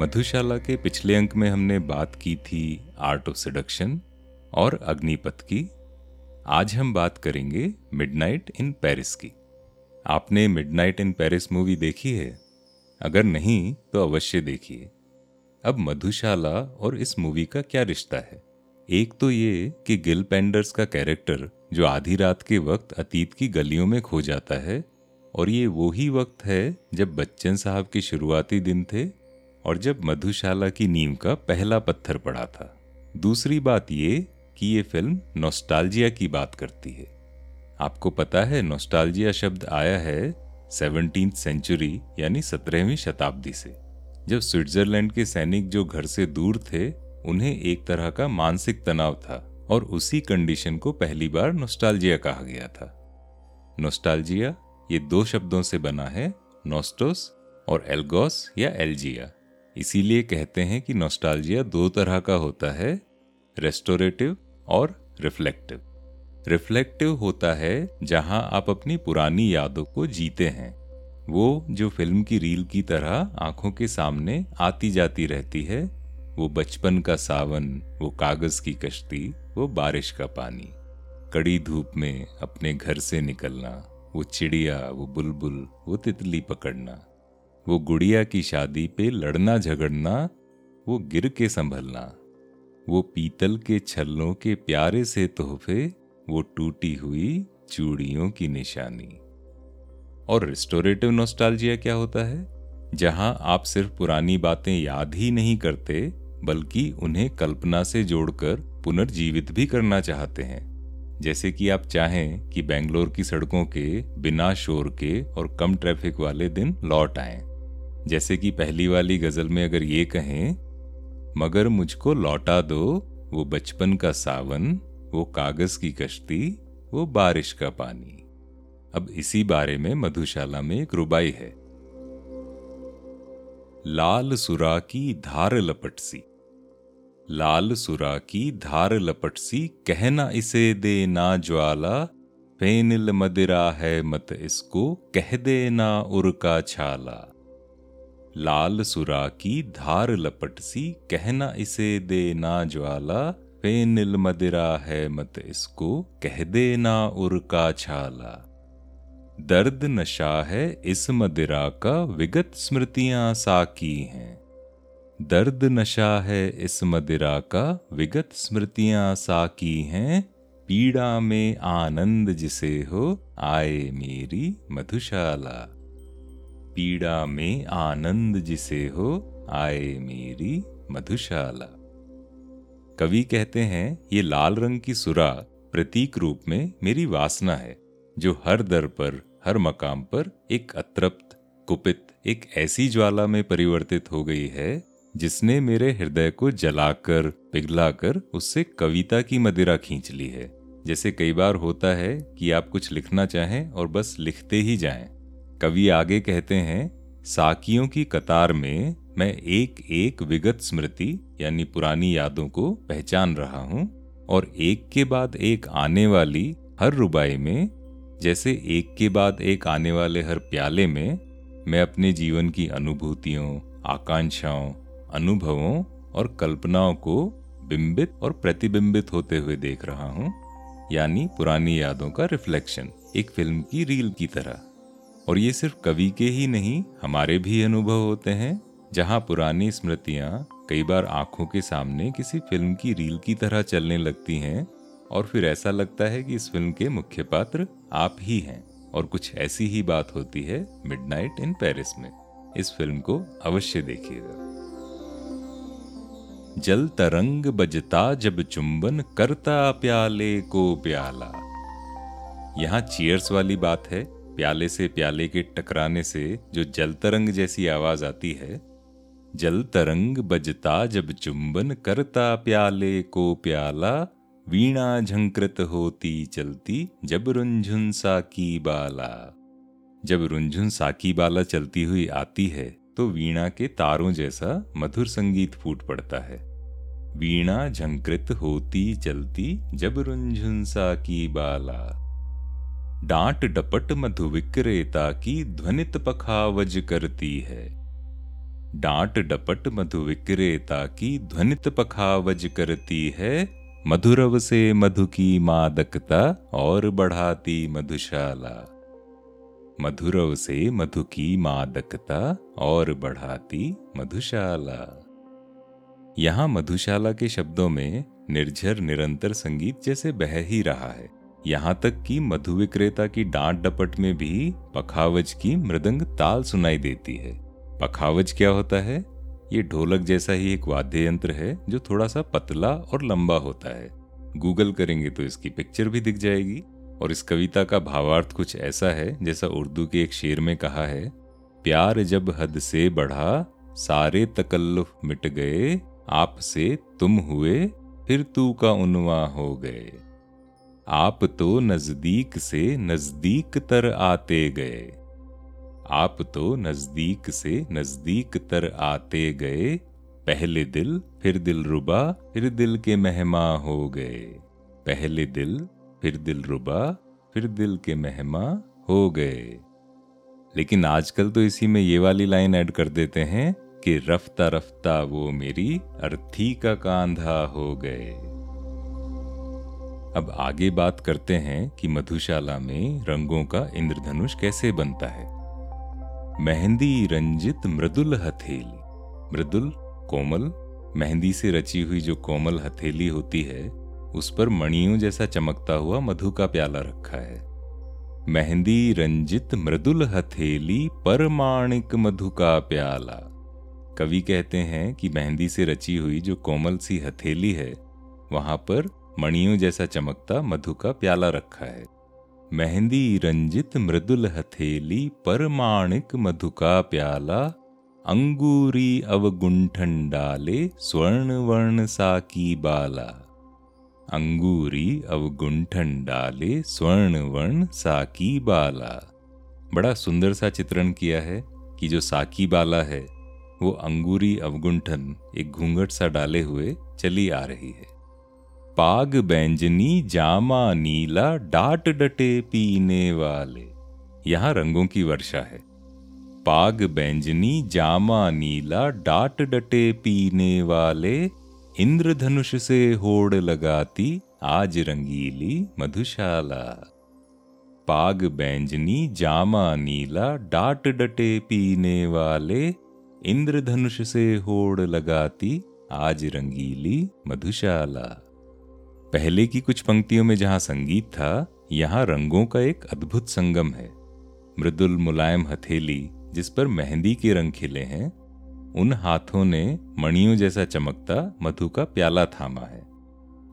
मधुशाला के पिछले अंक में हमने बात की थी आर्ट ऑफ़ सडक्शन और अग्निपथ की। आज हम बात करेंगे मिडनाइट इन पेरिस की। आपने मिडनाइट इन पेरिस मूवी देखी है? अगर नहीं तो अवश्य देखिए। अब मधुशाला और इस मूवी का क्या रिश्ता है? एक तो ये कि गिल पेंडर्स का कैरेक्टर जो आधी रात के वक्त अतीत की गलियों में खो जाता है, और ये वो ही वक्त है जब बच्चन साहब के शुरुआती दिन थे और जब मधुशाला की नींव का पहला पत्थर पड़ा था, दूसरी बात ये कि ये फ़िल्म नोस्टाल्जिया की बात करती है। आपको पता है, नोस्टाल्जिया शब्द आया है सेवनटीन सेंचुरी यानी सत्रहवीं शताब्दी से, जब स्विट्जरलैंड के सैनिक जो घर से दूर थे, उन्हें एक तरह का मानसिक तनाव था और उसी कंडीशन को पहली बार नोस्टाल्जिया कहा गया था। नोस्टाल्जिया ये दो शब्दों से बना है, नोस्टोस और एल्गोस या एल्जिया। इसीलिए कहते हैं कि नोस्टाल्जिया दो तरह का होता है रेस्टोरेटिव और रिफ्लेक्टिव रिफ्लेक्टिव होता है जहाँ आप अपनी पुरानी यादों को जीते हैं। वो जो फ़िल्म की रील की तरह आँखों के सामने आती जाती रहती है, वो बचपन का सावन, वो कागज़ की कश्ती, वो बारिश का पानी, कड़ी धूप में अपने घर से निकलना, वो चिड़िया, वो बुलबुल, वो तितली पकड़ना। वो गुड़िया की शादी पे लड़ना झगड़ना, वो गिर के संभलना, वो पीतल के छल्लों के प्यारे से तोहफे, वो टूटी हुई चूड़ियों की निशानी। और रिस्टोरेटिव नोस्टालजिया क्या होता है? जहाँ आप सिर्फ़ पुरानी बातें याद ही नहीं करते, बल्कि उन्हें कल्पना से जोड़कर पुनर्जीवित भी करना चाहते हैं। जैसे कि आप चाहें कि बेंगलोर की सड़कों के, बिना शोर के और कम ट्रैफ़िक वाले दिन लौट आए। जैसे कि पहली वाली गज़ल में अगर ये कहें, मगर मुझको लौटा दो वो बचपन का सावन, वो कागज़ की कश्ती, वो बारिश का पानी। अब इसी बारे में मधुशाला में एक रुबाई है। लाल सुरा की धार लपट सी। लाल सुरा की धार लपट सी, कहना इसे दे ना ज्वाला, फेनिल मदिरा है मत इसको, कह दे ना उर का छाला। लाल सुरा की धार लपट सी कहना इसे दे ना ज्वाला। फेनिल मदिरा है मत इसको, कह दे ना उर का छाला। दर्द नशा है इस मदिरा का, विगत स्मृतियाँ साकी हैं। दर्द नशा है इस मदिरा का, विगत स्मृतियाँ साकी हैं। पीड़ा में आनंद जिसे हो, आए मेरी मधुशाला। पीड़ा में आनंद जिसे हो, आए मेरी मधुशाला कवि कहते हैं, ये लाल रंग की सुरा प्रतीक रूप में मेरी वासना है, जो हर दर पर, हर मकाम पर एक अतृप्त, कुपित, एक ऐसी ज्वाला में परिवर्तित हो गई है, जिसने मेरे हृदय को जलाकर, पिघलाकर उससे कविता की मदिरा खींच ली है जैसे कई बार होता है कि आप कुछ लिखना चाहें और बस लिखते ही जाएँ। कवि आगे कहते हैं साकियों की कतार में मैं एक एक विगत स्मृति, यानी पुरानी यादों को पहचान रहा हूँ, और एक के बाद एक आने वाली हर रुबाई में, जैसे एक के बाद एक आने वाले हर प्याले में, मैं अपने जीवन की अनुभूतियों, आकांक्षाओं, अनुभवों और कल्पनाओं को बिंबित और प्रतिबिंबित होते हुए देख रहा हूँ, यानी पुरानी यादों का रिफ्लेक्शन, एक फ़िल्म की रील की तरह। और ये सिर्फ़ कवि के ही नहीं, हमारे भी अनुभव होते हैं, जहाँ पुरानी स्मृतियाँ कई बार आँखों के सामने किसी फ़िल्म की रील की तरह चलने लगती हैं और फिर ऐसा लगता है कि इस फ़िल्म के मुख्य पात्र आप ही हैं। और कुछ ऐसी ही बात होती है मिडनाइट इन पेरिस में। इस फ़िल्म को अवश्य देखिएगा। जल तरंग बजता जब चुंबन करता प्याले को प्याला। यहाँ चीयर्स वाली बात है प्याले से प्याले के टकराने से जो जल तरंग जैसी आवाज़ आती है, जल तरंग बजता जब चुंबन करता प्याले को प्याला, वीणा झंकृत होती चलती जब रुंझुन साकी बाला। जब रुंझुन साकी बाला चलती हुई आती है तो वीणा के तारों जैसा मधुर संगीत फूट पड़ता है। वीणा झंकृत होती चलती जब रुंझुन साकी बाला। डांट डपट मधु विक्रेता की ध्वनित पखावज करती है। डांट डपट मधु विक्रेता की ध्वनित पखावज करती है। मधुरव से मधु की मादकता और बढ़ाती मधुशाला। मधुरव से मधु की मादकता और बढ़ाती मधुशाला। यहाँ मधुशाला के शब्दों में निर्झर निरंतर संगीत जैसे बह ही रहा है। यहाँ तक कि मधु विक्रेता की डांट डपट में भी पखावज की मृदंग ताल सुनाई देती है। पखावज क्या होता है? ये ढोलक जैसा ही एक वाद्य यंत्र है, जो थोड़ा सा पतला और लंबा होता है। गूगल करेंगे तो इसकी पिक्चर भी दिख जाएगी। और इस कविता का भावार्थ कुछ ऐसा है, जैसा उर्दू के एक शेर में कहा है, प्यार जब हद से बढ़ा, सारे तकल्लुफ मिट गए आपसे तुम हुए, फिर तू का उनवा हो गए। आप तो नज़दीक से नज़दीक तर आते गए। आप तो नज़दीक से नज़दीक तर आते गए। पहले दिल, फिर दिल रुबा, फिर दिल के मेहमा हो गए। पहले दिल, फिर दिल रुबा, फिर दिल के मेहमा हो गए। लेकिन आजकल तो इसी में ये वाली लाइन ऐड कर देते हैं कि रफ्ता रफ्ता वो मेरी अर्थी का कांधा हो गए। अब आगे बात करते हैं कि मधुशाला में रंगों का इंद्रधनुष कैसे बनता है। मेहंदी रंजित मृदुल हथेली। मृदुल, कोमल, मेहंदी से रची हुई जो कोमल हथेली होती है, उस पर मणियों जैसा चमकता हुआ मधु का प्याला रखा है। मेहंदी रंजित मृदुल हथेली परमाणिक मधु का प्याला। कवि कहते हैं कि मेहंदी से रची हुई जो कोमल सी हथेली है, वहाँ पर मणियों जैसा चमकता मधु का प्याला रखा है। मेहंदी रंजित मृदुल हथेली, परमाणिक मधु का प्याला, अंगूरी अवगुंठन डाले स्वर्ण वर्ण साकी बाला। अंगूरी अवगुंठन डाले स्वर्ण वर्ण साकी बाला। बड़ा सुंदर सा चित्रण किया है कि जो साकी बाला है, वो अंगूरी अवगुंठन एक घूंघट सा डाले हुए चली आ रही है। पाग बैंजनी जामा नीला डाट डटे पीने वाले यहाँ रंगों की वर्षा है पाग बैंजनी जामा नीला डाट डटे पीने वाले इंद्रधनुष से होड़ लगाती आज रंगीली मधुशाला पाग बैंजनी जामा नीला डाट डटे पीने वाले इंद्रधनुष से होड़ लगाती आज रंगीली मधुशाला पहले की कुछ पंक्तियों में जहाँ संगीत था, यहाँ रंगों का एक अद्भुत संगम है। मृदुल मुलायम हथेली, जिस पर मेहंदी के रंग खिले हैं, उन हाथों ने मणियों जैसा चमकता, मधु का प्याला थामा है।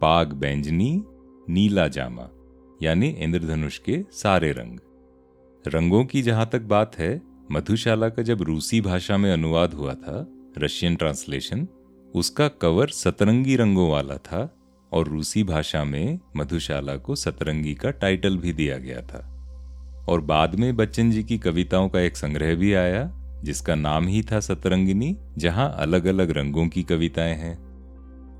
पाग बैंजनी, नीला जामा, यानी इंद्रधनुष के सारे रंग। रंगों की जहाँ तक बात है, मधुशाला का जब रूसी भाषा में अनुवाद हुआ था, रशियन ट्रांसलेशन, उसका कवर सतरंगी रंगों वाला था और रूसी भाषा में मधुशाला को सतरंगी का टाइटल भी दिया गया था। और बाद में बच्चन जी की कविताओं का एक संग्रह भी आया, जिसका नाम ही था सतरंगिनी, जहाँ अलग अलग रंगों की कविताएँ हैं।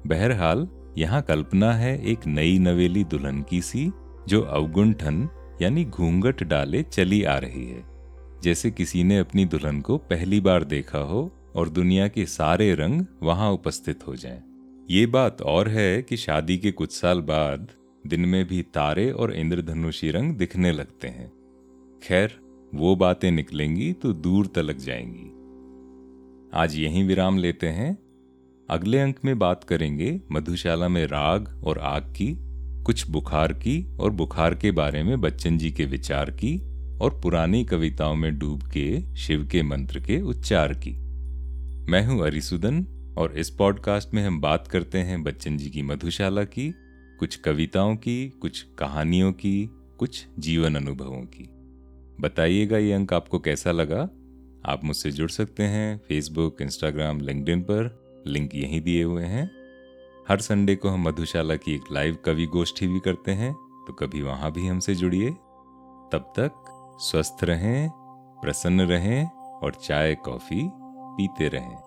बहरहाल, यहाँ कल्पना है एक नई नवेली दुल्हन की सी, जो अवगुंठन, यानी घूंघट डाले चली आ रही है। जैसे किसी ने अपनी दुल्हन को पहली बार देखा हो, और दुनिया के सारे रंग वहाँ उपस्थित हो जाएँ। ये बात और है कि शादी के कुछ साल बाद दिन में भी तारे और इंद्रधनुषी रंग दिखने लगते हैं। खैर, वो बातें निकलेंगी तो दूर तलक जाएँगी। आज यहीं विराम लेते हैं। अगले अंक में बात करेंगे मधुशाला में राग और आग की, कुछ बुखार की और बुखार के बारे में बच्चन जी के विचार की और पुरानी कविताओं में डूब के शिव के मंत्र के उच्चार की। मैं हूँ अरिसुदन और इस पॉडकास्ट में हम बात करते हैं बच्चन जी की मधुशाला की, कुछ कविताओं की, कुछ कहानियों की, कुछ जीवन अनुभवों की। बताइएगा ये अंक आपको कैसा लगा? आप मुझसे जुड़ सकते हैं फेसबुक इंस्टाग्राम लिंकडिन पर। लिंक यहीं दिए हुए हैं। हर संडे को हम मधुशाला की एक लाइव कवि गोष्ठी भी करते हैं तो कभी वहाँ भी हमसे जुड़िए। तब तक स्वस्थ रहें, प्रसन्न रहें और चाय, कॉफ़ी पीते रहें।